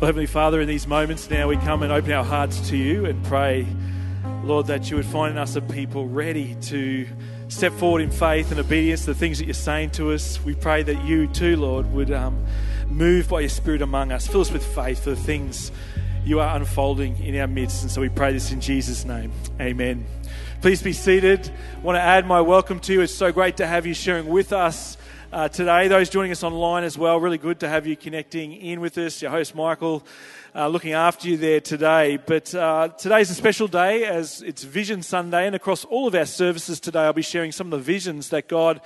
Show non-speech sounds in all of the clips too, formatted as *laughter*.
Well, Heavenly Father, in these moments now, we come and open our hearts to you and pray, Lord, that you would find in us a people ready to step forward in faith and obedience to the things that you're saying to us. We pray that you, too, Lord, would um, move by your Spirit among us. Fill us with faith for the things you are unfolding in our midst. And so we pray this in Jesus' name. Amen. Please be seated. I want to add my welcome to you. It's so great to have you sharing with us uh, today. Those joining us online as well, really good to have you connecting in with us. Your host, Michael, uh, looking after you there today. But uh, today's a special day as it's Vision Sunday, and across all of our services today, I'll be sharing some of the visions that God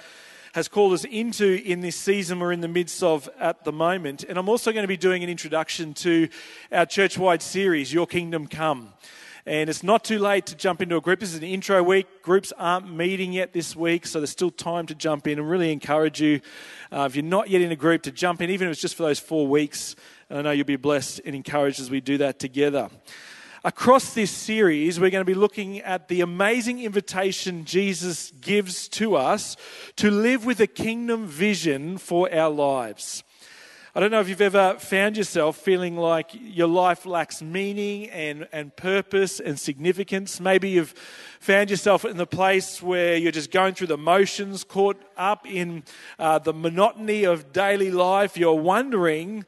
has called us into in this season we're in the midst of at the moment. And I'm also going to be doing an introduction to our church wide series, Your Kingdom Come. And it's not too late to jump into a group. This is an intro week. Groups aren't meeting yet this week, so there's still time to jump in. And really encourage you, uh, if you're not yet in a group, to jump in, even if it's just for those four weeks. And I know you'll be blessed and encouraged as we do that together. Across this series, we're going to be looking at the amazing invitation Jesus gives to us to live with a kingdom vision for our lives. I don't know if you've ever found yourself feeling like your life lacks meaning and, and purpose and significance. Maybe you've found yourself in the place where you're just going through the motions, caught up in uh, the monotony of daily life. You're wondering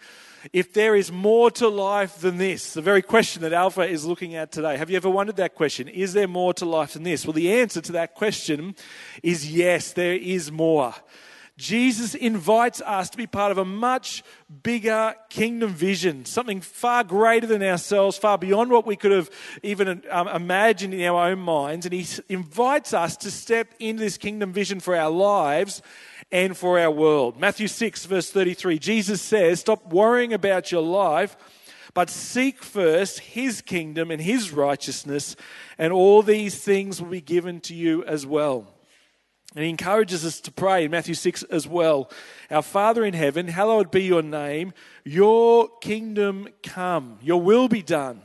if there is more to life than this. The very question that Alpha is looking at today. Have you ever wondered that question? Is there more to life than this? Well, the answer to that question is yes, there is more. Jesus invites us to be part of a much bigger kingdom vision, something far greater than ourselves, far beyond what we could have even um, imagined in our own minds. And he invites us to step into this kingdom vision for our lives and for our world. Matthew 6, verse 33, Jesus says, Stop worrying about your life, but seek first his kingdom and his righteousness, and all these things will be given to you as well. And he encourages us to pray in Matthew 6 as well. Our Father in heaven, hallowed be your name. Your kingdom come. Your will be done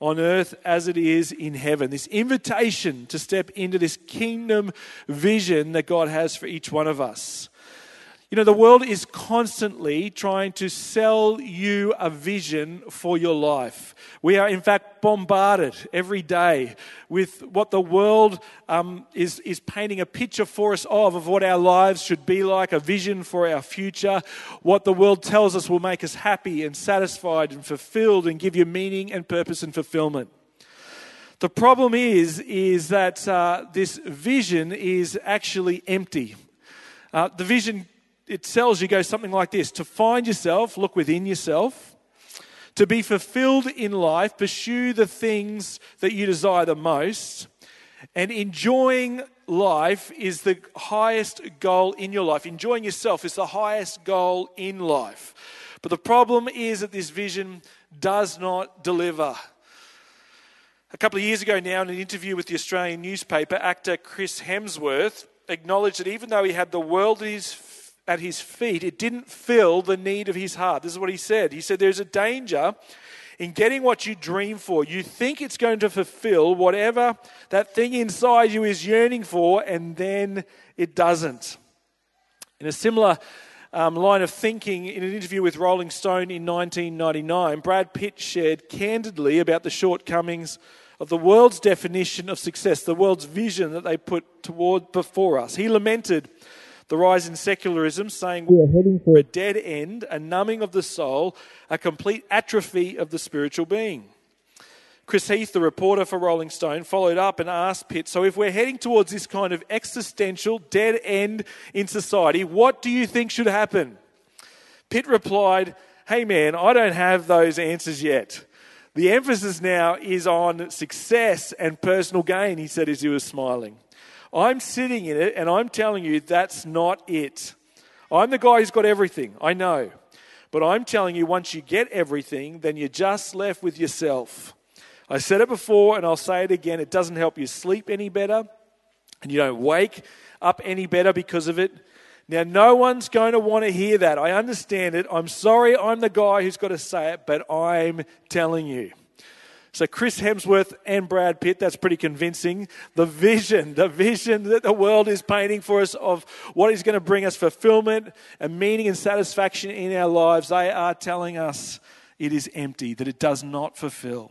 on earth as it is in heaven. This invitation to step into this kingdom vision that God has for each one of us. You know, the world is constantly trying to sell you a vision for your life. We are, in fact, bombarded every day with what the world um, is, is painting a picture for us of, of what our lives should be like, a vision for our future, what the world tells us will make us happy and satisfied and fulfilled and give you meaning and purpose and fulfillment. The problem is, is that uh, this vision is actually empty. Uh, the vision it tells you goes something like this to find yourself, look within yourself, to be fulfilled in life, pursue the things that you desire the most, and enjoying life is the highest goal in your life. Enjoying yourself is the highest goal in life. But the problem is that this vision does not deliver. A couple of years ago now, in an interview with the Australian newspaper, actor Chris Hemsworth acknowledged that even though he had the world at his at his feet, it didn't fill the need of his heart. This is what he said. He said, There's a danger in getting what you dream for. You think it's going to fulfill whatever that thing inside you is yearning for, and then it doesn't. In a similar um, line of thinking, in an interview with Rolling Stone in 1999, Brad Pitt shared candidly about the shortcomings of the world's definition of success, the world's vision that they put toward before us. He lamented the rise in secularism, saying we are heading for a dead end, a numbing of the soul, a complete atrophy of the spiritual being. Chris Heath, the reporter for Rolling Stone, followed up and asked Pitt, So, if we're heading towards this kind of existential dead end in society, what do you think should happen? Pitt replied, Hey man, I don't have those answers yet. The emphasis now is on success and personal gain, he said as he was smiling. I'm sitting in it and I'm telling you that's not it. I'm the guy who's got everything, I know. But I'm telling you, once you get everything, then you're just left with yourself. I said it before and I'll say it again it doesn't help you sleep any better and you don't wake up any better because of it. Now, no one's going to want to hear that. I understand it. I'm sorry I'm the guy who's got to say it, but I'm telling you. So, Chris Hemsworth and Brad Pitt, that's pretty convincing. The vision, the vision that the world is painting for us of what is going to bring us fulfillment and meaning and satisfaction in our lives, they are telling us it is empty, that it does not fulfill.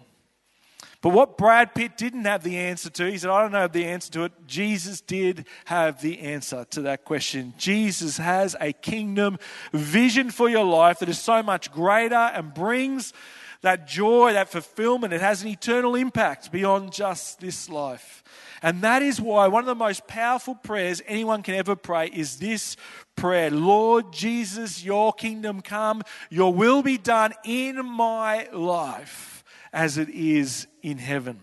But what Brad Pitt didn't have the answer to, he said, I don't know the answer to it. Jesus did have the answer to that question. Jesus has a kingdom vision for your life that is so much greater and brings that joy, that fulfillment. It has an eternal impact beyond just this life. And that is why one of the most powerful prayers anyone can ever pray is this prayer Lord Jesus, your kingdom come, your will be done in my life as it is in heaven.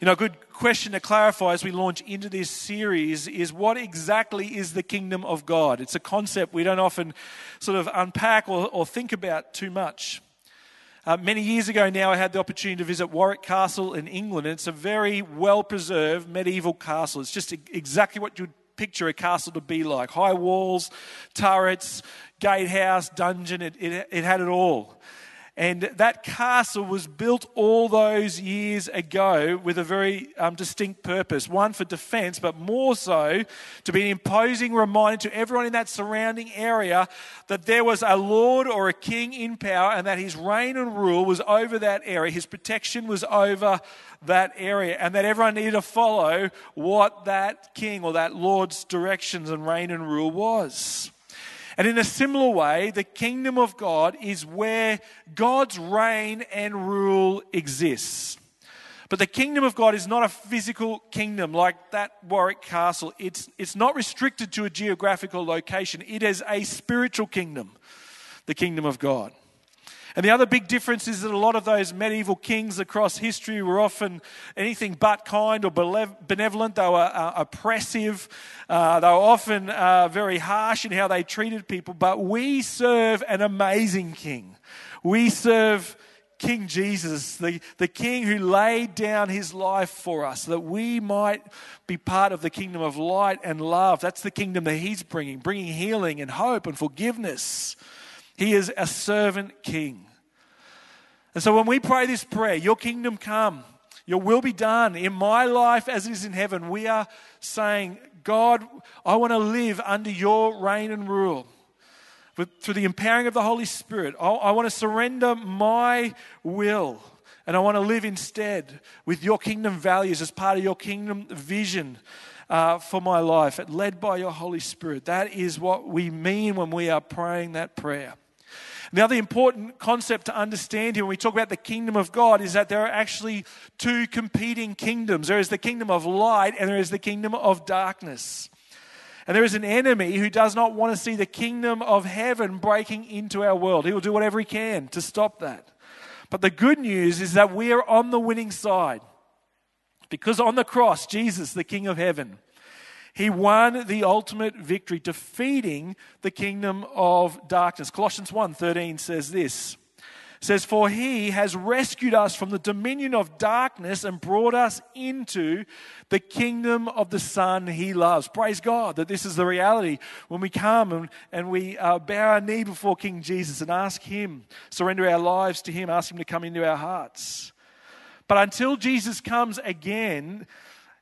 You know, a good question to clarify as we launch into this series is what exactly is the kingdom of God? It's a concept we don't often sort of unpack or, or think about too much. Uh, many years ago now, I had the opportunity to visit Warwick Castle in England. And it's a very well preserved medieval castle. It's just exactly what you'd picture a castle to be like high walls, turrets, gatehouse, dungeon. It, it, it had it all. And that castle was built all those years ago with a very um, distinct purpose one for defense, but more so to be an imposing reminder to everyone in that surrounding area that there was a lord or a king in power and that his reign and rule was over that area. His protection was over that area, and that everyone needed to follow what that king or that lord's directions and reign and rule was. And in a similar way, the kingdom of God is where God's reign and rule exists. But the kingdom of God is not a physical kingdom like that Warwick Castle. It's, it's not restricted to a geographical location, it is a spiritual kingdom, the kingdom of God. And the other big difference is that a lot of those medieval kings across history were often anything but kind or benevolent. They were uh, oppressive. Uh, they were often uh, very harsh in how they treated people. But we serve an amazing king. We serve King Jesus, the, the king who laid down his life for us, so that we might be part of the kingdom of light and love. That's the kingdom that he's bringing, bringing healing and hope and forgiveness. He is a servant king. And so when we pray this prayer, Your kingdom come, Your will be done in my life as it is in heaven, we are saying, God, I want to live under Your reign and rule. But through the empowering of the Holy Spirit, I, I want to surrender my will and I want to live instead with your kingdom values as part of your kingdom vision uh, for my life, led by your Holy Spirit. That is what we mean when we are praying that prayer. Now, the important concept to understand here when we talk about the kingdom of God is that there are actually two competing kingdoms there is the kingdom of light and there is the kingdom of darkness. And there is an enemy who does not want to see the kingdom of heaven breaking into our world. He will do whatever he can to stop that. But the good news is that we are on the winning side. Because on the cross, Jesus, the King of heaven, he won the ultimate victory, defeating the kingdom of darkness. Colossians 1:13 says this. says, For he has rescued us from the dominion of darkness and brought us into the kingdom of the Son he loves. Praise God that this is the reality when we come and, and we uh, bow our knee before King Jesus and ask him, surrender our lives to him, ask him to come into our hearts. But until Jesus comes again,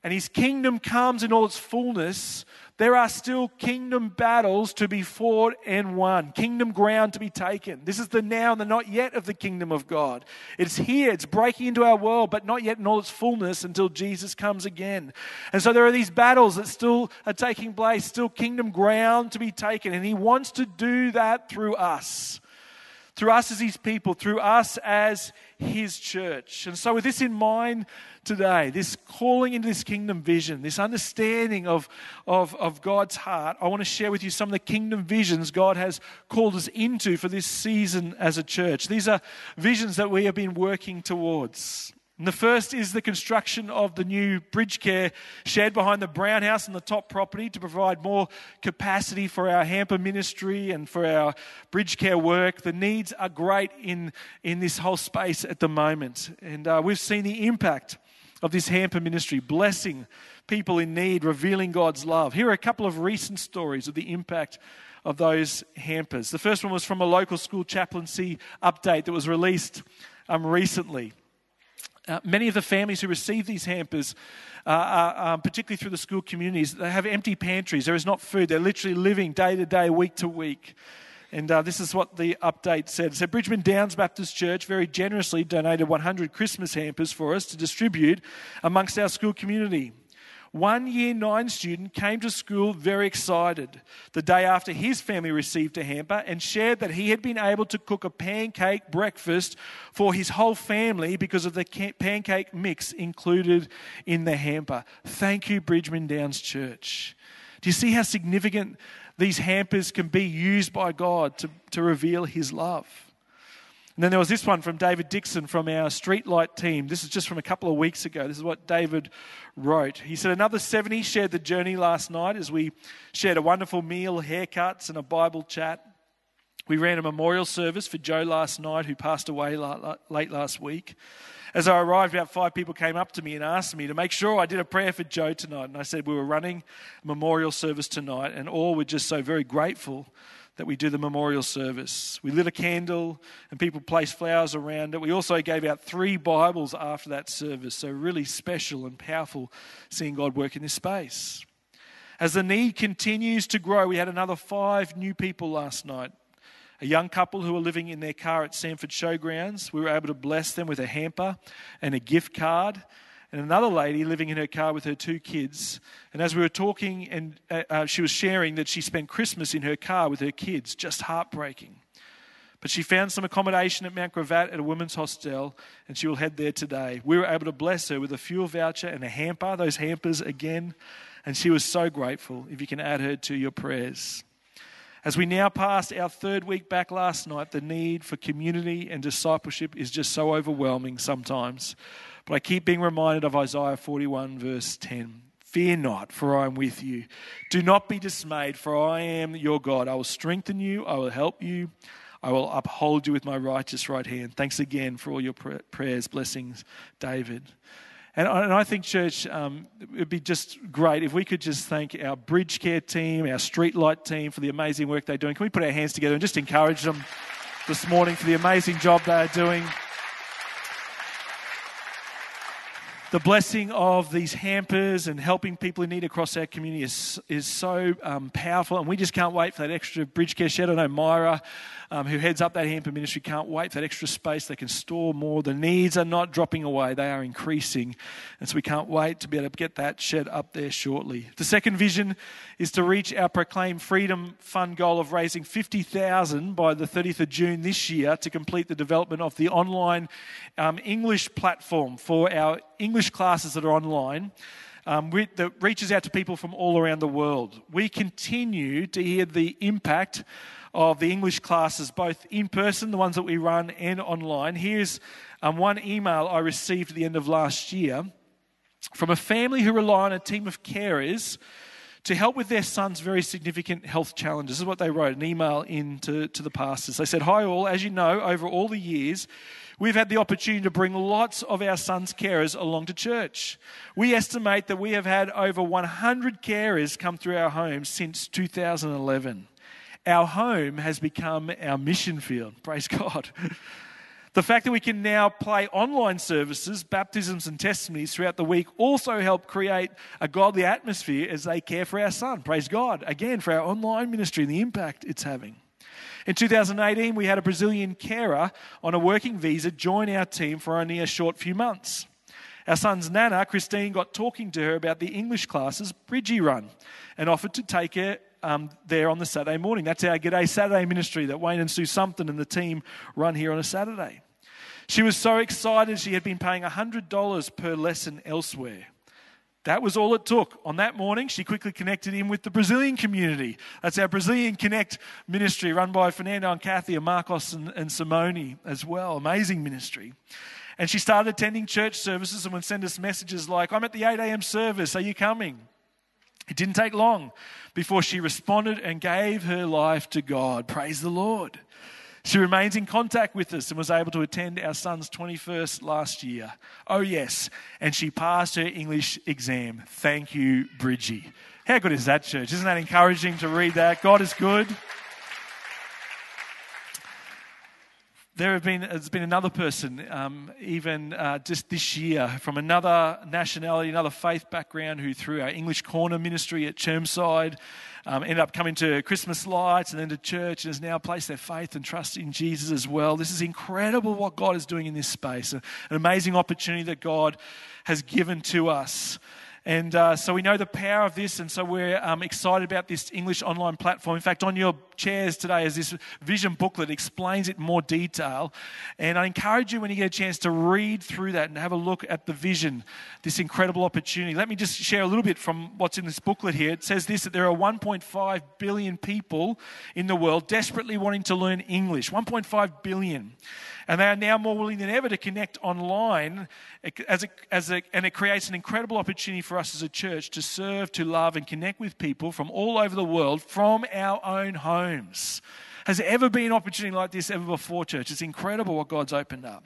and his kingdom comes in all its fullness, there are still kingdom battles to be fought and won, kingdom ground to be taken. This is the now and the not yet of the kingdom of God. It's here, it's breaking into our world, but not yet in all its fullness until Jesus comes again. And so there are these battles that still are taking place, still kingdom ground to be taken, and he wants to do that through us. Through us as his people, through us as his church. And so, with this in mind, today, this calling into this kingdom vision, this understanding of, of, of God's heart, I want to share with you some of the kingdom visions God has called us into for this season as a church. These are visions that we have been working towards. And the first is the construction of the new bridge care shed behind the Brown House on the top property to provide more capacity for our hamper ministry and for our bridge care work. The needs are great in, in this whole space at the moment. And uh, we've seen the impact of this hamper ministry, blessing people in need, revealing God's love. Here are a couple of recent stories of the impact of those hampers. The first one was from a local school chaplaincy update that was released um, recently. Uh, many of the families who receive these hampers, uh, uh, um, particularly through the school communities, they have empty pantries. There is not food. They're literally living day to day, week to week. And uh, this is what the update said. So, said Bridgeman Downs Baptist Church very generously donated 100 Christmas hampers for us to distribute amongst our school community. One year nine student came to school very excited the day after his family received a hamper and shared that he had been able to cook a pancake breakfast for his whole family because of the pancake mix included in the hamper. Thank you, Bridgeman Downs Church. Do you see how significant these hampers can be used by God to, to reveal his love? And then there was this one from David Dixon from our Streetlight team. This is just from a couple of weeks ago. This is what David wrote. He said, Another 70 shared the journey last night as we shared a wonderful meal, haircuts, and a Bible chat. We ran a memorial service for Joe last night, who passed away late last week. As I arrived, about five people came up to me and asked me to make sure I did a prayer for Joe tonight. And I said, We were running a memorial service tonight, and all were just so very grateful that we do the memorial service. We lit a candle and people placed flowers around it. We also gave out three Bibles after that service. So, really special and powerful seeing God work in this space. As the need continues to grow, we had another five new people last night. A young couple who were living in their car at Samford Showgrounds. We were able to bless them with a hamper and a gift card and another lady living in her car with her two kids. And as we were talking, and uh, uh, she was sharing that she spent Christmas in her car with her kids, just heartbreaking. But she found some accommodation at Mount Gravatt at a women's hostel, and she will head there today. We were able to bless her with a fuel voucher and a hamper, those hampers again, and she was so grateful. If you can add her to your prayers. As we now pass our third week back last night, the need for community and discipleship is just so overwhelming sometimes. But I keep being reminded of Isaiah 41, verse 10. Fear not, for I am with you. Do not be dismayed, for I am your God. I will strengthen you, I will help you, I will uphold you with my righteous right hand. Thanks again for all your prayers, blessings, David. And I, think, church, um, it would be just great if we could just thank our bridge care team, our streetlight team for the amazing work they're doing. Can we put our hands together and just encourage them this morning for the amazing job they're doing? The blessing of these hampers and helping people in need across our community is, is so um, powerful. And we just can't wait for that extra bridge care shed. I know Myra, um, who heads up that hamper ministry, can't wait for that extra space. They can store more. The needs are not dropping away, they are increasing. And so we can't wait to be able to get that shed up there shortly. The second vision is to reach our Proclaim Freedom Fund goal of raising 50,000 by the 30th of June this year to complete the development of the online um, English platform for our English classes that are online. Um, we, that reaches out to people from all around the world. We continue to hear the impact of the English classes, both in person, the ones that we run, and online. Here's um, one email I received at the end of last year from a family who rely on a team of carers to help with their son's very significant health challenges. This is what they wrote an email in to, to the pastors. They said, Hi, all. As you know, over all the years, we've had the opportunity to bring lots of our son's carers along to church. We estimate that we have had over 100 carers come through our home since 2011. Our home has become our mission field. Praise God. *laughs* The fact that we can now play online services, baptisms, and testimonies throughout the week also help create a godly atmosphere as they care for our son. Praise God. Again, for our online ministry and the impact it's having. In 2018, we had a Brazilian carer on a working visa join our team for only a short few months. Our son's nana, Christine, got talking to her about the English classes Bridgie run and offered to take her um, there on the Saturday morning. That's our G'day Saturday ministry that Wayne and Sue Sumpton and the team run here on a Saturday. She was so excited she had been paying $100 per lesson elsewhere. That was all it took. On that morning, she quickly connected in with the Brazilian community. That's our Brazilian Connect ministry run by Fernando and Kathy and Marcos and, and Simone as well. Amazing ministry. And she started attending church services and would send us messages like, I'm at the 8 a.m. service. Are you coming? It didn't take long before she responded and gave her life to God. Praise the Lord. She remains in contact with us and was able to attend our son's 21st last year. Oh, yes. And she passed her English exam. Thank you, Bridgie. How good is that, church? Isn't that encouraging to read that? God is good. There have been there's been another person, um, even uh, just this year, from another nationality, another faith background, who through our English Corner ministry at Chermside um, ended up coming to Christmas lights and then to church and has now placed their faith and trust in Jesus as well. This is incredible what God is doing in this space. An amazing opportunity that God has given to us. And uh, so we know the power of this, and so we're um, excited about this English online platform. In fact, on your chairs today is this vision booklet explains it in more detail. And I encourage you, when you get a chance, to read through that and have a look at the vision, this incredible opportunity. Let me just share a little bit from what's in this booklet here. It says this that there are 1.5 billion people in the world desperately wanting to learn English. 1.5 billion. And they are now more willing than ever to connect online, as a, as a, and it creates an incredible opportunity for us as a church to serve, to love, and connect with people from all over the world from our own homes. Has there ever been an opportunity like this ever before, church? It's incredible what God's opened up.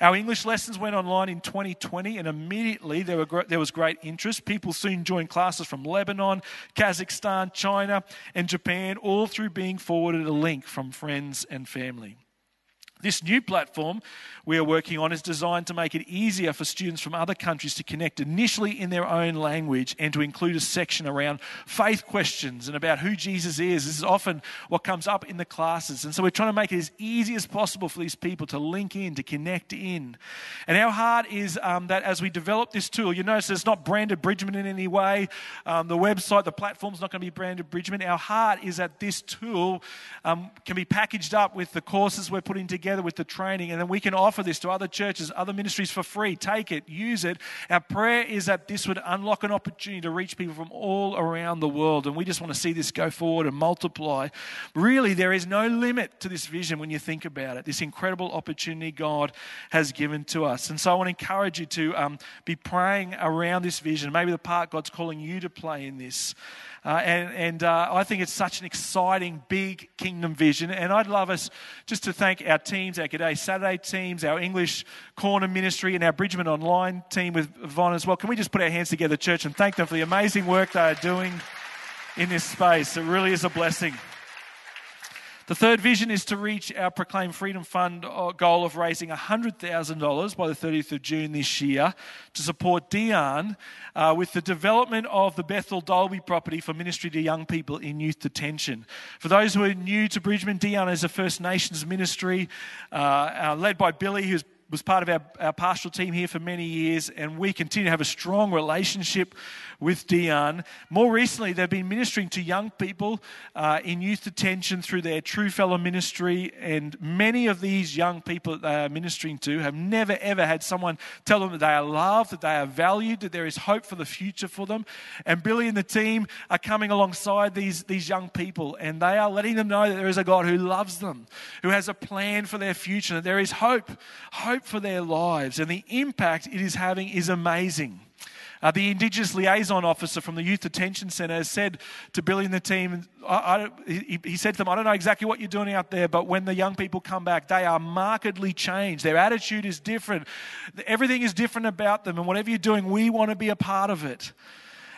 Our English lessons went online in 2020, and immediately there, were, there was great interest. People soon joined classes from Lebanon, Kazakhstan, China, and Japan, all through being forwarded a link from friends and family. This new platform we are working on is designed to make it easier for students from other countries to connect initially in their own language and to include a section around faith questions and about who Jesus is. This is often what comes up in the classes. And so we're trying to make it as easy as possible for these people to link in, to connect in. And our heart is um, that as we develop this tool, you notice it's not branded Bridgeman in any way. Um, the website, the platform's not going to be branded Bridgeman. Our heart is that this tool um, can be packaged up with the courses we're putting together, with the training, and then we can offer this to other churches, other ministries for free. Take it, use it. Our prayer is that this would unlock an opportunity to reach people from all around the world. And we just want to see this go forward and multiply. Really, there is no limit to this vision when you think about it, this incredible opportunity God has given to us. And so I want to encourage you to um, be praying around this vision, maybe the part God's calling you to play in this. Uh, and and uh, I think it's such an exciting, big kingdom vision. And I'd love us just to thank our teams, our G'day Saturday teams, our English Corner Ministry, and our Bridgeman Online team with Yvonne as well. Can we just put our hands together, church, and thank them for the amazing work they are doing in this space? It really is a blessing. The third vision is to reach our Proclaim Freedom Fund uh, goal of raising $100,000 by the 30th of June this year to support Dion uh, with the development of the Bethel Dalby property for ministry to young people in youth detention. For those who are new to Bridgeman, Dion is a First Nations ministry uh, uh led by Billy, who's was part of our, our pastoral team here for many years, and we continue to have a strong relationship with Dion. More recently, they've been ministering to young people uh, in youth detention through their True Fellow ministry, and many of these young people that they are ministering to have never ever had someone tell them that they are loved, that they are valued, that there is hope for the future for them. And Billy and the team are coming alongside these, these young people, and they are letting them know that there is a God who loves them, who has a plan for their future, that there is hope, hope for their lives, and the impact it is having is amazing. Uh, the Indigenous liaison officer from the Youth Detention Centre has said to Billy and the team, I, I, he, he said to them, I don't know exactly what you're doing out there, but when the young people come back, they are markedly changed. Their attitude is different. Everything is different about them, and whatever you're doing, we want to be a part of it.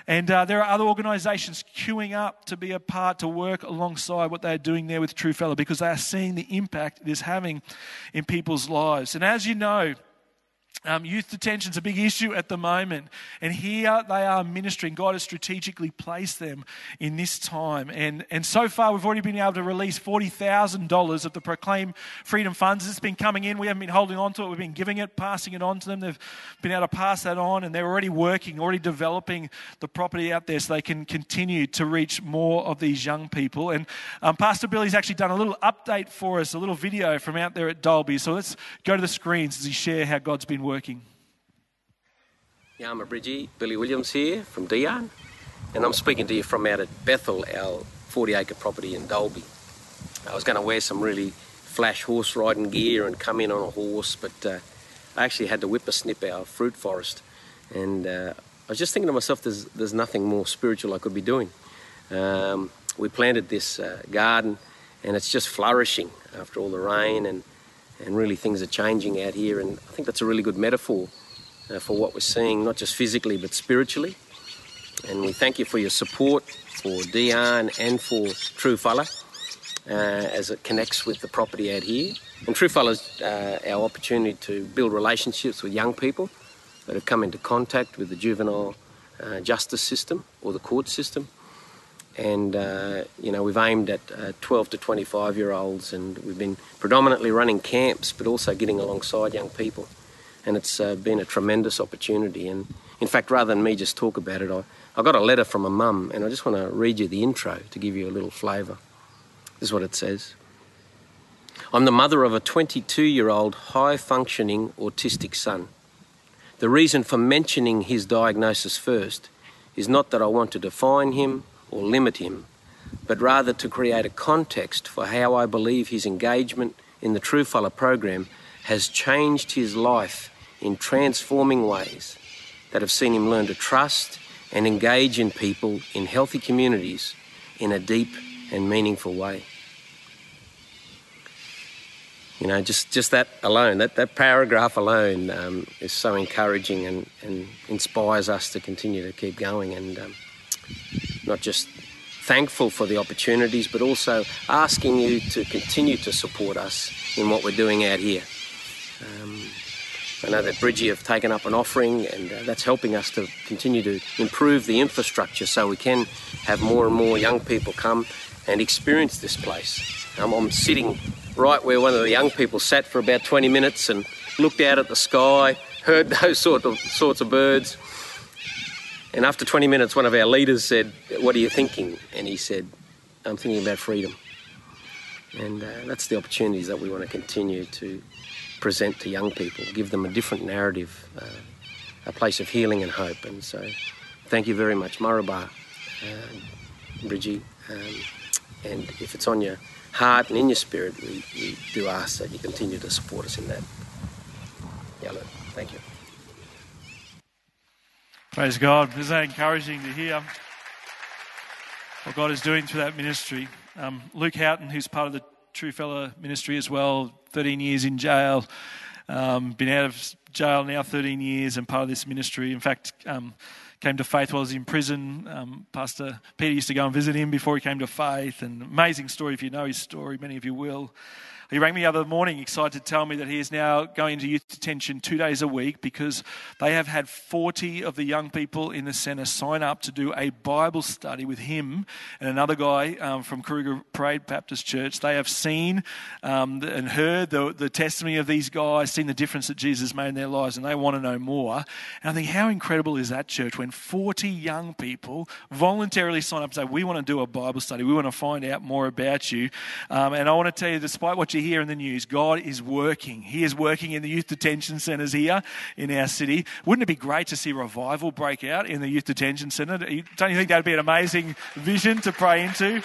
And uh, there are other organisations queuing up to be a part, to work alongside what they're doing there with True Fellow because they are seeing the impact it is having in people's lives. And as you know, um, youth detention is a big issue at the moment. And here they are ministering. God has strategically placed them in this time. And, and so far, we've already been able to release $40,000 of the Proclaim Freedom Funds. It's been coming in. We haven't been holding on to it. We've been giving it, passing it on to them. They've been able to pass that on. And they're already working, already developing the property out there so they can continue to reach more of these young people. And um, Pastor Billy's actually done a little update for us, a little video from out there at Dalby. So let's go to the screens as he share how God's been working working? Yeah, I'm a Bridgie, Billy Williams here from Dion, and I'm speaking to you from out at Bethel, our 40 acre property in Dalby. I was going to wear some really flash horse riding gear and come in on a horse, but uh, I actually had to whippersnip our fruit forest. And uh, I was just thinking to myself, there's, there's nothing more spiritual I could be doing. Um, we planted this uh, garden and it's just flourishing after all the rain and and really things are changing out here. And I think that's a really good metaphor uh, for what we're seeing, not just physically but spiritually. And we thank you for your support for Dion and for True Fella uh, as it connects with the property out here. And True is uh, our opportunity to build relationships with young people that have come into contact with the juvenile uh, justice system or the court system. And, uh, you know, we've aimed at uh, 12 to 25 year olds and we've been predominantly running camps but also getting alongside young people. And it's uh, been a tremendous opportunity. And in fact, rather than me just talk about it, I, I got a letter from a mum and I just want to read you the intro to give you a little flavour. This is what it says. I'm the mother of a 22 year old high functioning autistic son. The reason for mentioning his diagnosis first is not that I want to define him or limit him, but rather to create a context for how I believe his engagement in the Truefellow program has changed his life in transforming ways that have seen him learn to trust and engage in people in healthy communities in a deep and meaningful way. You know, just, just that alone, that, that paragraph alone um, is so encouraging and, and inspires us to continue to keep going and um, not just thankful for the opportunities, but also asking you to continue to support us in what we're doing out here. Um, I know that Bridgie have taken up an offering, and uh, that's helping us to continue to improve the infrastructure so we can have more and more young people come and experience this place. Um, I'm sitting right where one of the young people sat for about 20 minutes and looked out at the sky, heard *laughs* those sort of sorts of birds. And after 20 minutes, one of our leaders said, What are you thinking? And he said, I'm thinking about freedom. And uh, that's the opportunities that we want to continue to present to young people, give them a different narrative, uh, a place of healing and hope. And so, thank you very much, Maraba, uh, Bridgie. Um, and if it's on your heart and in your spirit, we, we do ask that you continue to support us in that. Yeah, look, thank you. Praise God. Isn't that encouraging to hear what God is doing through that ministry? Um, Luke Houghton, who's part of the Truefellow ministry as well, 13 years in jail, um, been out of jail now 13 years and part of this ministry. In fact, um, came to faith while he was in prison. Um, Pastor Peter used to go and visit him before he came to faith. And amazing story if you know his story, many of you will. He rang me the other morning, excited to tell me that he is now going into youth detention two days a week because they have had 40 of the young people in the centre sign up to do a Bible study with him and another guy um, from Kruger Parade Baptist Church. They have seen um, and heard the, the testimony of these guys, seen the difference that Jesus made in their lives, and they want to know more. And I think, how incredible is that church when 40 young people voluntarily sign up and say, We want to do a Bible study, we want to find out more about you. Um, and I want to tell you, despite what you hear in the news, God is working. He is working in the youth detention centres here in our city. Wouldn't it be great to see revival break out in the youth detention centre? Don't you think that would be an amazing vision to pray into?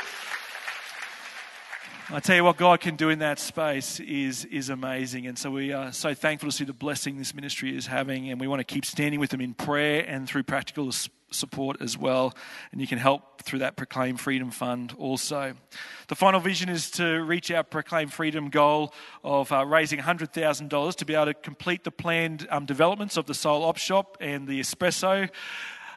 I tell you what God can do in that space is, is amazing. And so we are so thankful to see the blessing this ministry is having. And we want to keep standing with them in prayer and through practical support as well. And you can help through that Proclaim Freedom Fund also. The final vision is to reach our Proclaim Freedom goal of uh, raising $100,000 to be able to complete the planned um, developments of the Soul Op Shop and the Espresso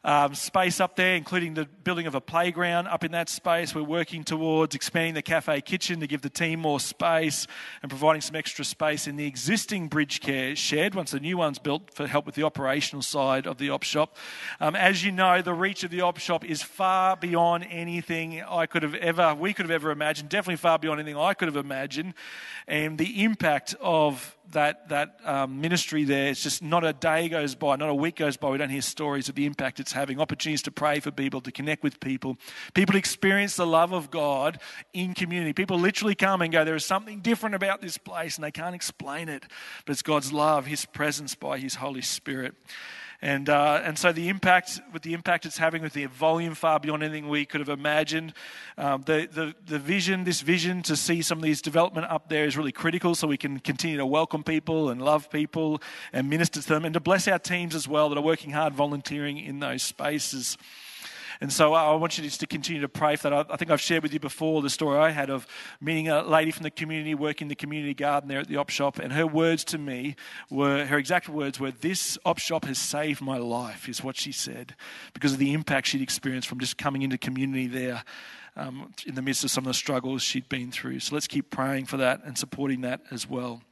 um, space up there, including the building of a playground up in that space. We're working towards expanding the cafe kitchen to give the team more space and providing some extra space in the existing bridge care shed once the new one's built for help with the operational side of the op shop. Um, as you know, the reach of the op shop is far beyond anything I could have ever, we could have ever imagined, definitely far beyond anything I could have imagined. And the impact of that, that um, ministry there. It's just not a day goes by, not a week goes by, we don't hear stories of the impact it's having, opportunities to pray for people, to connect with people, people experience the love of God in community. People literally come and go, there is something different about this place, and they can't explain it, but it's God's love, His presence by His Holy Spirit. And, uh, and so the impact, with the impact it's having with the volume far beyond anything we could have imagined, um, the, the, the vision, this vision to see some of these development up there is really critical so we can continue to welcome people and love people and minister to them and to bless our teams as well that are working hard volunteering in those spaces. And so I want you just to continue to pray for that. I, think I've shared with you before the story I had of meeting a lady from the community working the community garden there at the op shop, and her words to me were her exact words were, "This op shop has saved my life," is what she said, because of the impact she'd experienced from just coming into community there. Um, in the midst of some of the struggles she'd been through. So let's keep praying for that and supporting that as well.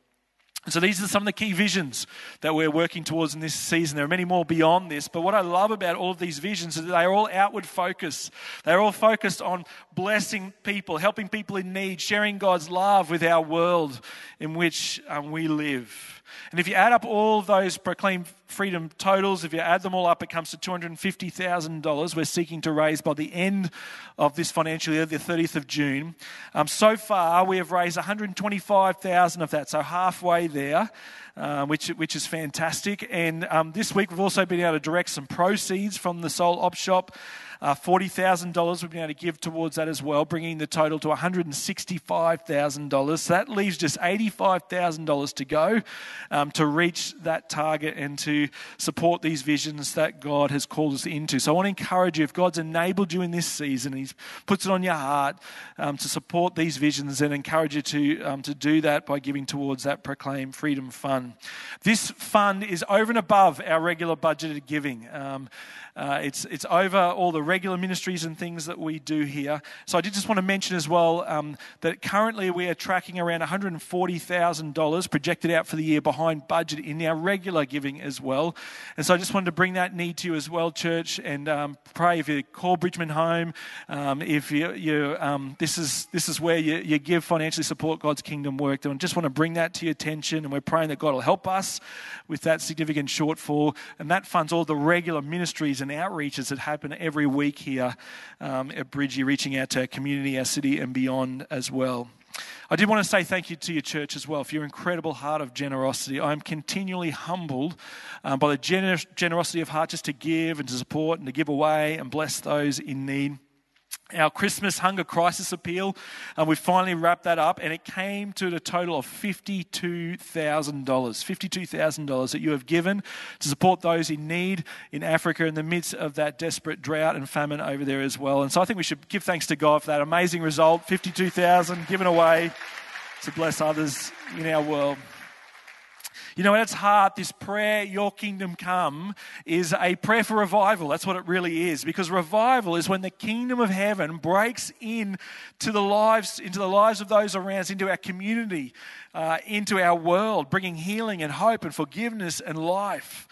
So these are some of the key visions that we're working towards in this season. There are many more beyond this, but what I love about all of these visions is that they are all outward focused. They're all focused on blessing people, helping people in need, sharing God's love with our world in which um, we live. And if you add up all those proclaimed freedom totals, if you add them all up, it comes to $250,000 we're seeking to raise by the end of this financial year, the 30th of June. Um, so far, we have raised 125,000 of that, so halfway there. Uh, which, which is fantastic. And um, this week we've also been able to direct some proceeds from the Soul Op Shop uh, $40,000 we've been able to give towards that as well, bringing the total to $165,000. So that leaves just $85,000 to go um, to reach that target and to support these visions that God has called us into. So I want to encourage you, if God's enabled you in this season, He puts it on your heart um, to support these visions, and encourage you to, um, to do that by giving towards that Proclaim Freedom Fund. This fund is over and above our regular budgeted giving. Um, uh, it's, it's over all the regular ministries and things that we do here. So I did just want to mention as well um, that currently we are tracking around $140,000 projected out for the year behind budget in our regular giving as well. And so I just wanted to bring that need to you as well, church, and um, pray if you call Bridgeman home, um, if you, you um, this, is, this is where you, you give financially support God's kingdom work. And I just want to bring that to your attention, and we're praying that God will help us with that significant shortfall. And that funds all the regular ministries and outreaches that happen every week here um, at Bridgie, reaching out to our community, our city, and beyond as well. I did want to say thank you to your church as well for your incredible heart of generosity. I'm continually humbled um, by the gener- generosity of heart just to give and to support and to give away and bless those in need our Christmas hunger crisis appeal. and we finally wrapped that up, and it came to a total of $52,000. $52,000 that you have given to support those in need in Africa in the midst of that desperate drought and famine over there as well. And so I think we should give thanks to God for that amazing result 52,000 given away to bless others in our world. You know, at its heart, this prayer, Your kingdom come, is a prayer for revival. That's what it really is. Because revival is when the kingdom of heaven breaks in to the lives, into the lives of those around us, into our community, uh, into our world, bringing healing and hope and forgiveness and life.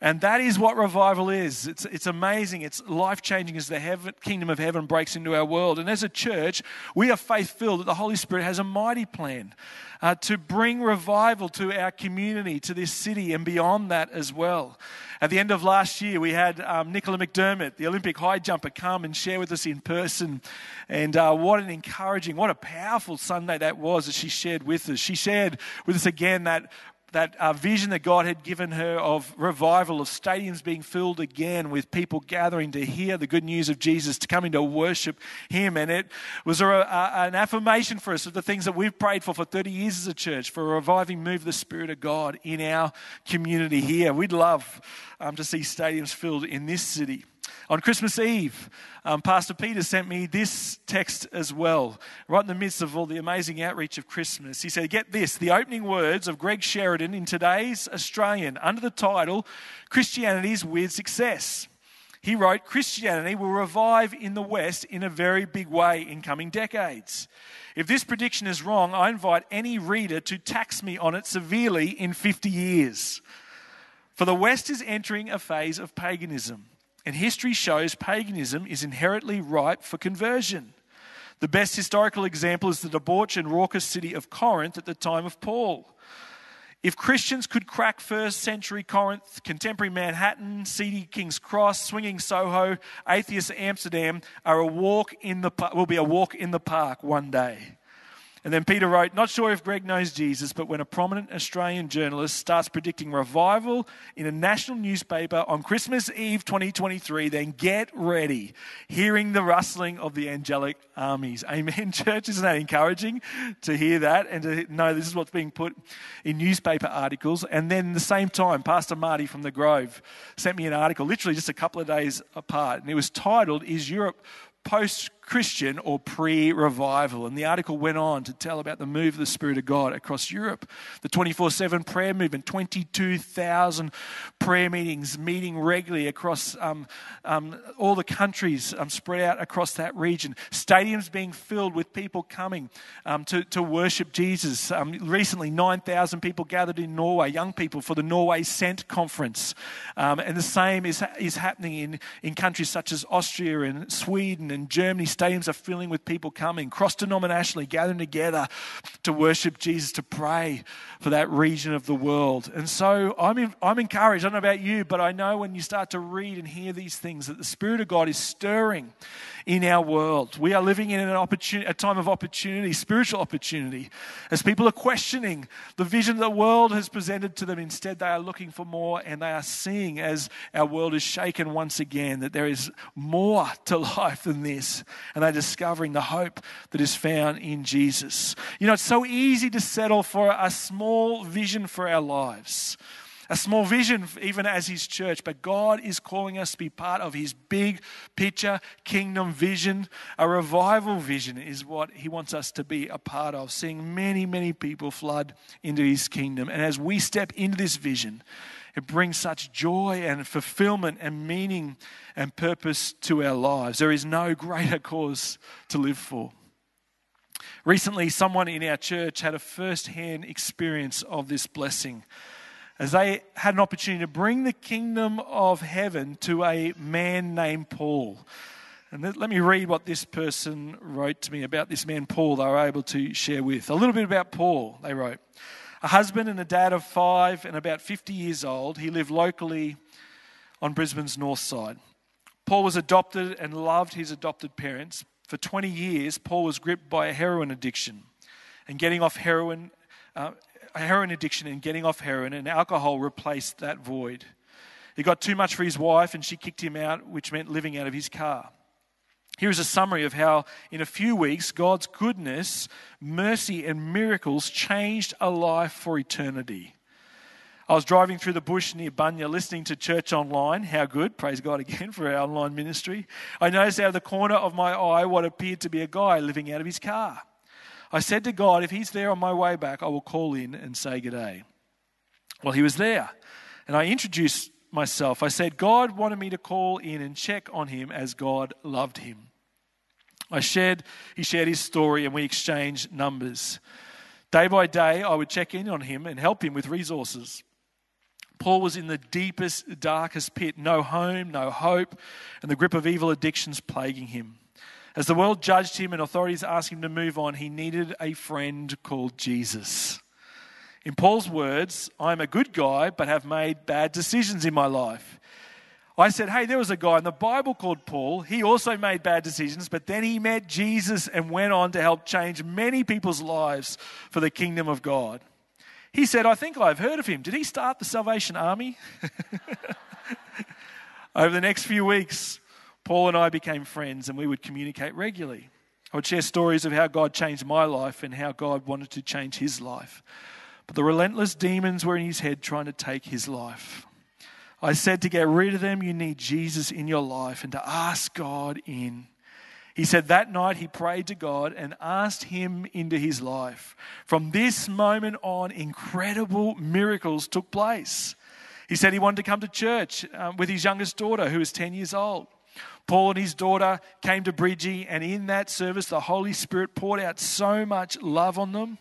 And that is what revival is. It's, it's amazing. It's life changing as the heaven, kingdom of heaven breaks into our world. And as a church, we are faith filled that the Holy Spirit has a mighty plan uh, to bring revival to our community, to this city, and beyond that as well. At the end of last year, we had um, Nicola McDermott, the Olympic high jumper, come and share with us in person. And uh, what an encouraging, what a powerful Sunday that was as she shared with us. She shared with us again that that uh, vision that God had given her of revival, of stadiums being filled again with people gathering to hear the good news of Jesus, to coming to worship Him. And it was a, a, an affirmation for us of the things that we've prayed for for 30 years as a church, for a reviving move of the Spirit of God in our community here. We'd love um, to see stadiums filled in this city. On Christmas Eve, um, Pastor Peter sent me this text as well, right in the midst of all the amazing outreach of Christmas. He said, Get this, the opening words of Greg Sheridan in today's Australian under the title Christianity's Weird Success. He wrote, Christianity will revive in the West in a very big way in coming decades. If this prediction is wrong, I invite any reader to tax me on it severely in 50 years. For the West is entering a phase of paganism. And history shows paganism is inherently ripe for conversion. The best historical example is the debauched and raucous city of Corinth at the time of Paul. If Christians could crack first century Corinth, contemporary Manhattan, seedy King's Cross, swinging Soho, atheist Amsterdam are a walk in the will be a walk in the park one day. And then Peter wrote, Not sure if Greg knows Jesus, but when a prominent Australian journalist starts predicting revival in a national newspaper on Christmas Eve 2023, then get ready, hearing the rustling of the angelic armies. *laughs* Amen, church. Isn't that encouraging to hear that and to know this is what's being put in newspaper articles? And then the same time, Pastor Marty from the Grove sent me an article, literally just a couple of days apart, and it was titled, Is Europe post Christian or pre revival. And the article went on to tell about the move of the Spirit of God across Europe. The 24 7 prayer movement, 22,000 prayer meetings, meeting regularly across um, um, all the countries um, spread out across that region. Stadiums being filled with people coming um, to, to worship Jesus. Um, recently, 9,000 people gathered in Norway, young people for the Norway Sent conference. Um, and the same is, is happening in, in countries such as Austria and Sweden and Germany stadiums are filling with people coming, cross denominationally, gathering together to worship Jesus, to pray for that region of the world. And so I'm, in, I'm encouraged. I don't know about you, but I know when you start to read and hear these things that the Spirit of God is stirring in our world. We are living in an opportunity, a time of opportunity, spiritual opportunity, as people are questioning the vision the world has presented to them. Instead, they are looking for more and they are seeing as our world is shaken once again that there is more to *laughs* life than this. And they're discovering the hope that is found in Jesus. You know, it's so easy to settle for a small vision for our lives a small vision, even as His church, but God is calling us to be part of His big picture kingdom vision. A revival vision is what He wants us to be a part of, seeing many, many people flood into His kingdom. And as we step into this vision, it brings such joy and fulfillment and meaning and purpose to our lives. There is no greater cause to live for. Recently, someone in our church had a first hand experience of this blessing as they had an opportunity to bring the kingdom of heaven to a man named Paul. And let me read what this person wrote to me about this man, Paul, they were able to share with. A little bit about Paul, they wrote. A husband and a dad of five and about 50 years old, he lived locally on Brisbane's north side. Paul was adopted and loved his adopted parents. For 20 years, Paul was gripped by a heroin addiction. And getting off heroin uh, heroin addiction and getting off heroin, and alcohol replaced that void. He got too much for his wife, and she kicked him out, which meant living out of his car. Here is a summary of how, in a few weeks, God's goodness, mercy, and miracles changed a life for eternity. I was driving through the bush near Bunya listening to church online. How good. Praise God again for our online ministry. I noticed out of the corner of my eye what appeared to be a guy living out of his car. I said to God, if he's there on my way back, I will call in and say good day. Well, he was there. And I introduced myself. I said, God wanted me to call in and check on him as God loved him. I shared, he shared his story and we exchanged numbers. Day by day, I would check in on him and help him with resources. Paul was in the deepest, darkest pit no home, no hope, and the grip of evil addictions plaguing him. As the world judged him and authorities asked him to move on, he needed a friend called Jesus. In Paul's words, I'm a good guy, but have made bad decisions in my life. I said, Hey, there was a guy in the Bible called Paul. He also made bad decisions, but then he met Jesus and went on to help change many people's lives for the kingdom of God. He said, I think I've heard of him. Did he start the Salvation Army? *laughs* Over the next few weeks, Paul and I became friends and we would communicate regularly. I would share stories of how God changed my life and how God wanted to change his life. But the relentless demons were in his head trying to take his life. I said to get rid of them, you need Jesus in your life and to ask God in. He said that night he prayed to God and asked him into his life. From this moment on, incredible miracles took place. He said he wanted to come to church um, with his youngest daughter, who was 10 years old. Paul and his daughter came to Bridgie, and in that service, the Holy Spirit poured out so much love on them.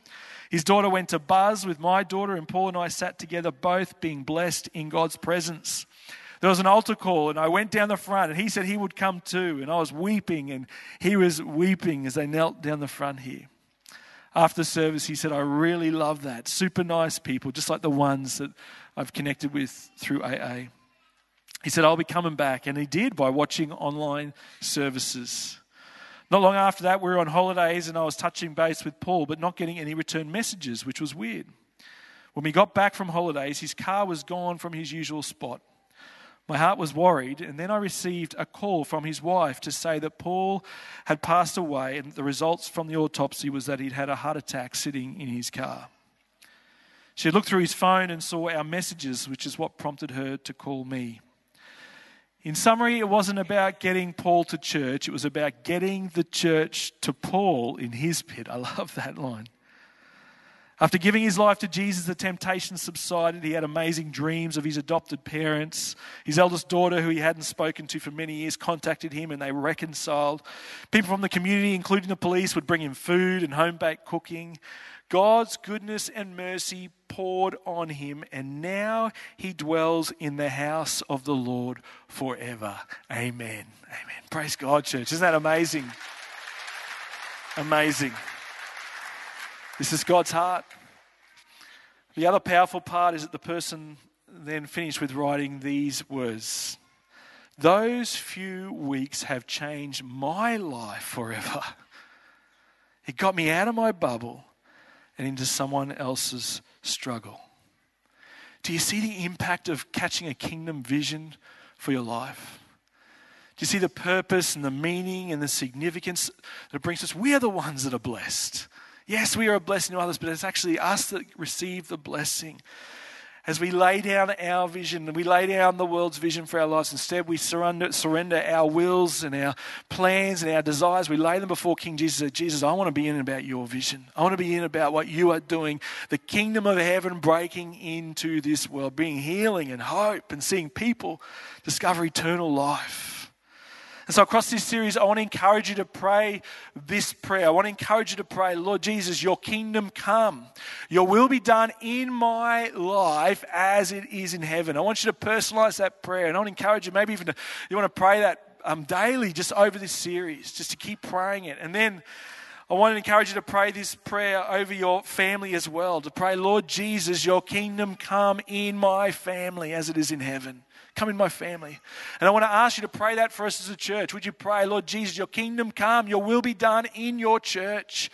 His daughter went to Buzz with my daughter, and Paul and I sat together, both being blessed in God's presence. There was an altar call, and I went down the front, and he said he would come too. And I was weeping, and he was weeping as they knelt down the front here. After service, he said, I really love that. Super nice people, just like the ones that I've connected with through AA. He said, I'll be coming back. And he did by watching online services. Not long after that, we were on holidays and I was touching base with Paul, but not getting any return messages, which was weird. When we got back from holidays, his car was gone from his usual spot. My heart was worried, and then I received a call from his wife to say that Paul had passed away, and the results from the autopsy was that he'd had a heart attack sitting in his car. She looked through his phone and saw our messages, which is what prompted her to call me. In summary, it wasn't about getting Paul to church, it was about getting the church to Paul in his pit. I love that line. After giving his life to Jesus, the temptation subsided. He had amazing dreams of his adopted parents. His eldest daughter, who he hadn't spoken to for many years, contacted him and they reconciled. People from the community, including the police, would bring him food and home baked cooking. God's goodness and mercy poured on him, and now he dwells in the house of the Lord forever. Amen. Amen. Praise God, church. Isn't that amazing? Amazing. This is God's heart. The other powerful part is that the person then finished with writing these words Those few weeks have changed my life forever. It got me out of my bubble and into someone else's struggle. Do you see the impact of catching a kingdom vision for your life? Do you see the purpose and the meaning and the significance that it brings us? We are the ones that are blessed. Yes, we are a blessing to others, but it's actually us that receive the blessing as we lay down our vision we lay down the world's vision for our lives, instead we surrender, surrender our wills and our plans and our desires. We lay them before King Jesus. Say, Jesus, I want to be in about your vision. I want to be in about what you are doing. The kingdom of heaven breaking into this world, bringing healing and hope and seeing people discover eternal life. And so, across this series, I want to encourage you to pray this prayer. I want to encourage you to pray, Lord Jesus, your kingdom come. Your will be done in my life as it is in heaven. I want you to personalize that prayer. And I want to encourage you, maybe even to, you want to pray that um, daily just over this series, just to keep praying it. And then I want to encourage you to pray this prayer over your family as well. To pray, Lord Jesus, your kingdom come in my family as it is in heaven. Come in my family. And I want to ask you to pray that for us as a church. Would you pray, Lord Jesus, your kingdom come, your will be done in your church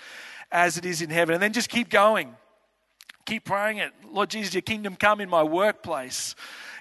as it is in heaven? And then just keep going. Keep praying it. Lord Jesus, your kingdom come in my workplace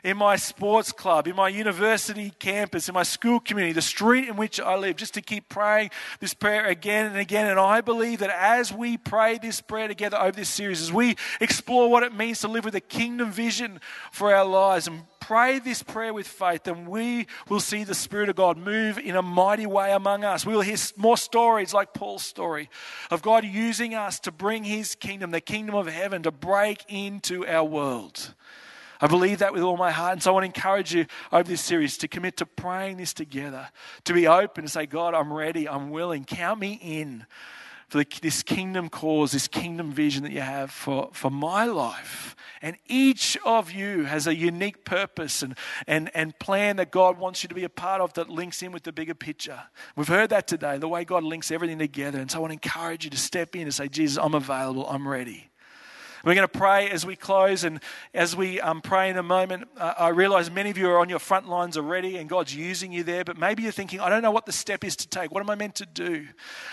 in my sports club, in my university campus, in my school community, the street in which I live, just to keep praying this prayer again and again. And I believe that as we pray this prayer together over this series, as we explore what it means to live with a kingdom vision for our lives and pray this prayer with faith, then we will see the Spirit of God move in a mighty way among us. We will hear more stories like Paul's story of God using us to bring His kingdom, the kingdom of heaven, to break into our world. I believe that with all my heart. And so I want to encourage you over this series to commit to praying this together, to be open and say, God, I'm ready, I'm willing. Count me in for the, this kingdom cause, this kingdom vision that you have for, for my life. And each of you has a unique purpose and, and, and plan that God wants you to be a part of that links in with the bigger picture. We've heard that today, the way God links everything together. And so I want to encourage you to step in and say, Jesus, I'm available, I'm ready. We're going to pray as we close, and as we um, pray in a moment, uh, I realize many of you are on your front lines already, and God's using you there. But maybe you're thinking, I don't know what the step is to take. What am I meant to do?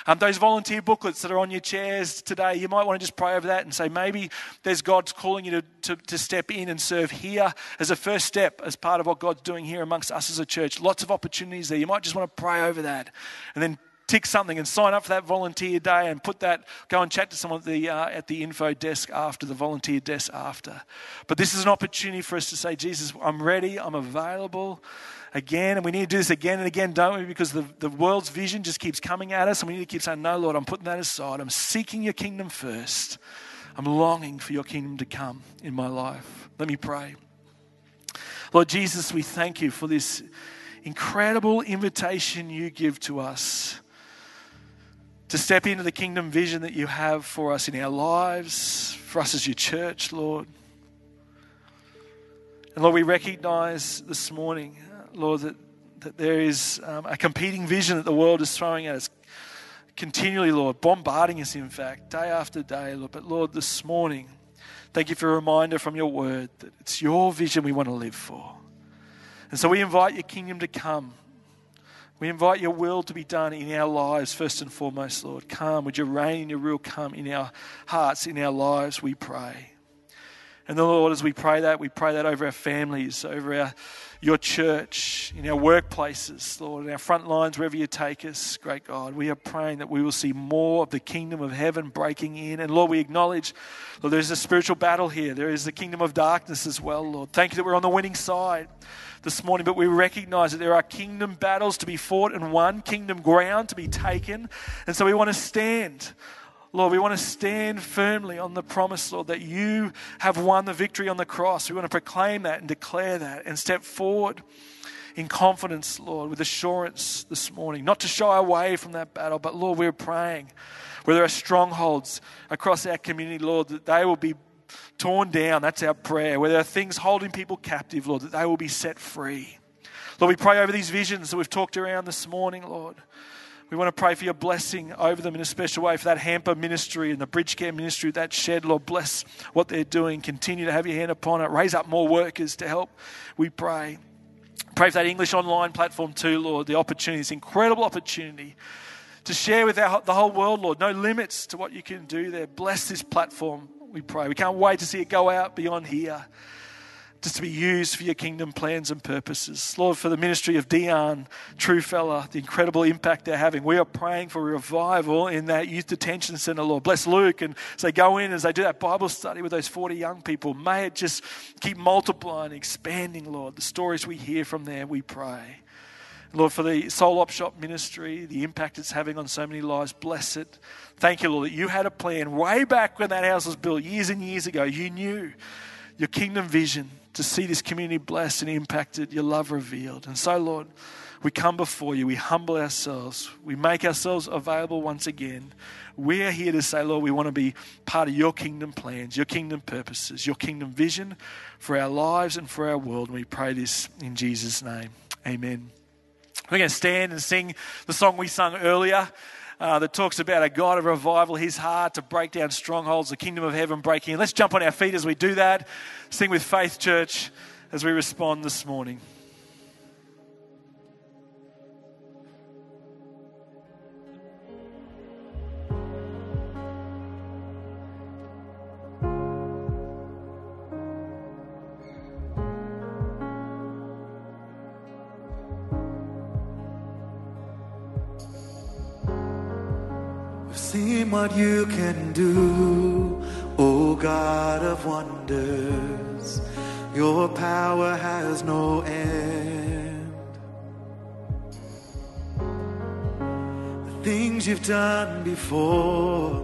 Um, those volunteer booklets that are on your chairs today, you might want to just pray over that and say, maybe there's God's calling you to, to, to step in and serve here as a first step, as part of what God's doing here amongst us as a church. Lots of opportunities there. You might just want to pray over that, and then tick something and sign up for that volunteer day and put that, go and chat to someone at the, uh, at the info desk after, the volunteer desk after. But this is an opportunity for us to say, Jesus, I'm ready, I'm available again. And we need to do this again and again, don't we? Because the, the world's vision just keeps coming at us and we need to keep saying, No, Lord, I'm putting that aside. I'm seeking your kingdom first. I'm longing for your kingdom to come in my life. Let me pray. Lord Jesus, we thank you for this incredible invitation you give to us to step into the kingdom vision that you have for us in our lives, for us as your church, Lord. And Lord, we recognize this morning, Lord, that, that there is um, a competing vision that the world is throwing at us continually, Lord, bombarding us, in fact, day after day, Lord. But Lord, this morning, thank you for a reminder from your word that it's your vision we want to live for. And so we invite your kingdom to come We invite your will to be done in our lives first and foremost, Lord. Come, would you reign in your rule come in our hearts, in our lives, we pray. And the Lord, as we pray that, we pray that over our families, over our your church, in our workplaces, Lord, in our front lines, wherever you take us, great God. We are praying that we will see more of the kingdom of heaven breaking in. And Lord, we acknowledge, Lord, there's a spiritual battle here. There is the kingdom of darkness as well, Lord. Thank you that we're on the winning side this morning, but we recognize that there are kingdom battles to be fought and won, kingdom ground to be taken. And so we want to stand Lord, we want to stand firmly on the promise, Lord, that you have won the victory on the cross. We want to proclaim that and declare that and step forward in confidence, Lord, with assurance this morning. Not to shy away from that battle, but Lord, we're praying where there are strongholds across our community, Lord, that they will be torn down. That's our prayer. Where there are things holding people captive, Lord, that they will be set free. Lord, we pray over these visions that we've talked around this morning, Lord. We want to pray for your blessing over them in a special way for that hamper ministry and the bridge care ministry, that shed. Lord, bless what they're doing. Continue to have your hand upon it. Raise up more workers to help, we pray. Pray for that English online platform too, Lord. The opportunity, this incredible opportunity to share with our, the whole world, Lord. No limits to what you can do there. Bless this platform, we pray. We can't wait to see it go out beyond here just to be used for your kingdom plans and purposes. Lord, for the ministry of Dion, true fella, the incredible impact they're having. We are praying for revival in that youth detention center, Lord. Bless Luke and as they go in, as they do that Bible study with those 40 young people, may it just keep multiplying, expanding, Lord. The stories we hear from there, we pray. Lord, for the Soul Op Shop ministry, the impact it's having on so many lives, bless it. Thank you, Lord, that you had a plan way back when that house was built, years and years ago. You knew your kingdom vision to see this community blessed and impacted, your love revealed. And so, Lord, we come before you, we humble ourselves, we make ourselves available once again. We are here to say, Lord, we want to be part of your kingdom plans, your kingdom purposes, your kingdom vision for our lives and for our world. And we pray this in Jesus' name. Amen. We're going to stand and sing the song we sung earlier uh, that talks about a God of revival, his heart to break down strongholds, the kingdom of heaven breaking. Let's jump on our feet as we do that. Sing with Faith Church as we respond this morning. What you can do, O God of wonders. Your power has no end. The things you've done before,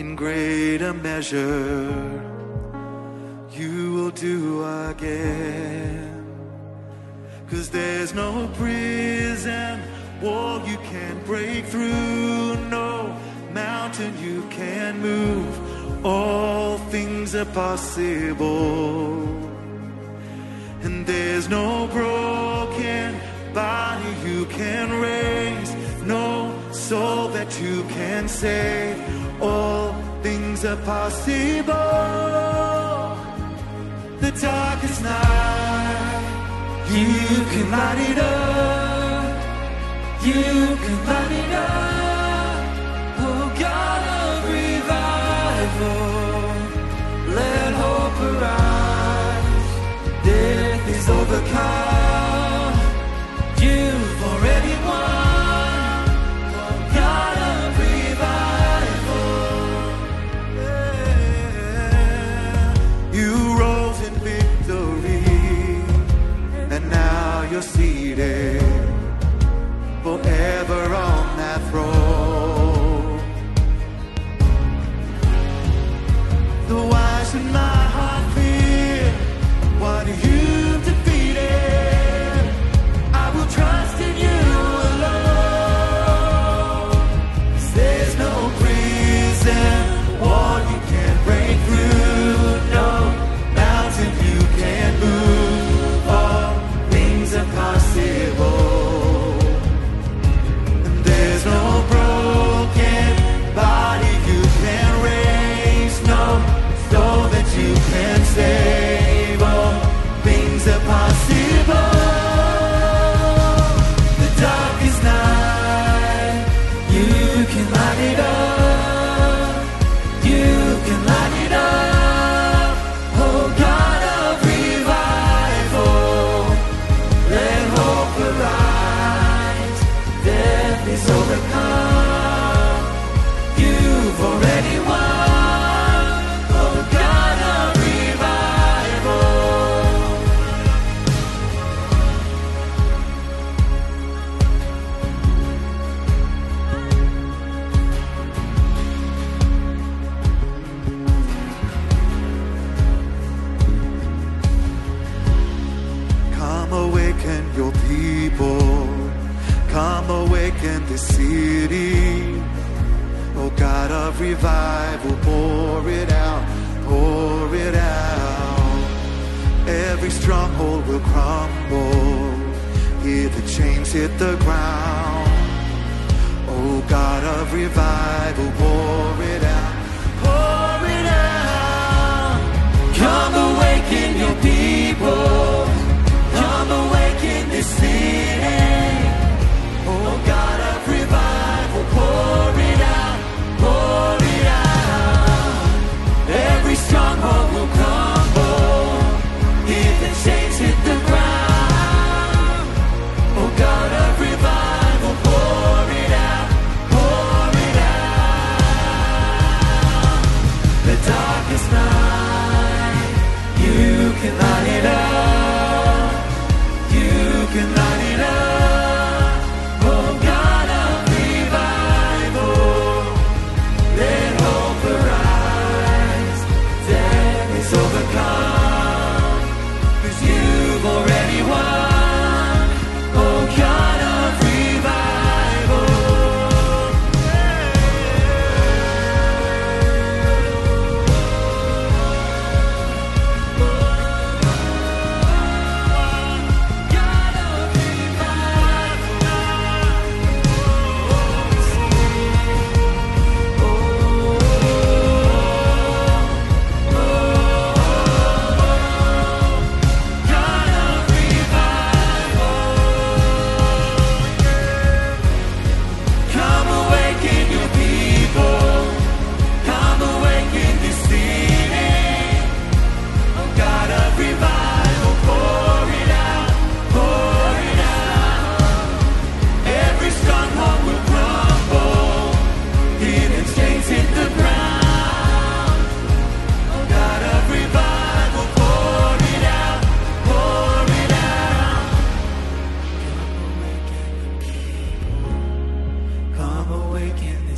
in greater measure, you will do again. Cause there's no prison wall you can't break through, no mountain you can move. All things are possible. And there's no broken body you can raise, no soul that you can save. All things are possible. The darkest night, you can light it up. You can light it up. Overcome.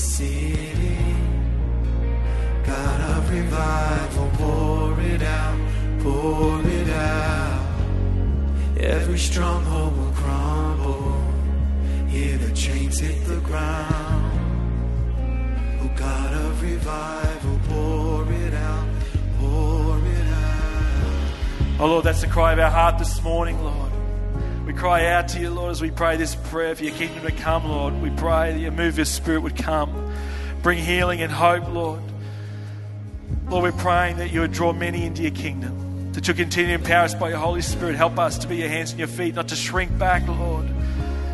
City. God of revival, pour it out, pour it out. Every stronghold will crumble. Hear the chains hit the ground. Oh God of revival, pour it out, pour it out. Oh Lord, that's the cry of our heart this morning, Lord. Cry out to you, Lord, as we pray this prayer for your kingdom to come, Lord. We pray that your move your spirit would come, bring healing and hope, Lord. Lord, we're praying that you would draw many into your kingdom, that you'll continue to empower us by your Holy Spirit. Help us to be your hands and your feet, not to shrink back, Lord,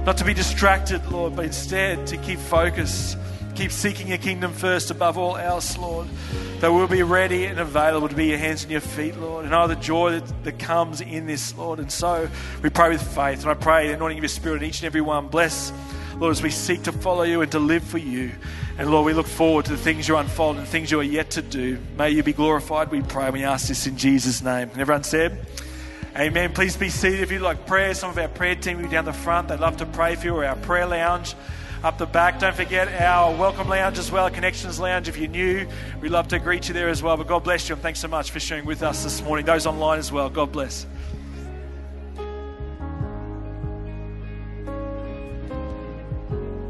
not to be distracted, Lord, but instead to keep focused, keep seeking your kingdom first above all else, Lord. That we'll be ready and available to be your hands and your feet, Lord. And oh, the joy that, that comes in this, Lord. And so we pray with faith. And I pray the anointing of your spirit in each and every one. Bless, Lord, as we seek to follow you and to live for you. And Lord, we look forward to the things you unfold and the things you are yet to do. May you be glorified, we pray. We ask this in Jesus' name. And everyone said, Amen. Please be seated if you'd like prayer. Some of our prayer team will be down the front. They'd love to pray for you or our prayer lounge up the back. Don't forget our welcome lounge as well, Connections Lounge. If you're new, we'd love to greet you there as well. But God bless you and thanks so much for sharing with us this morning. Those online as well, God bless.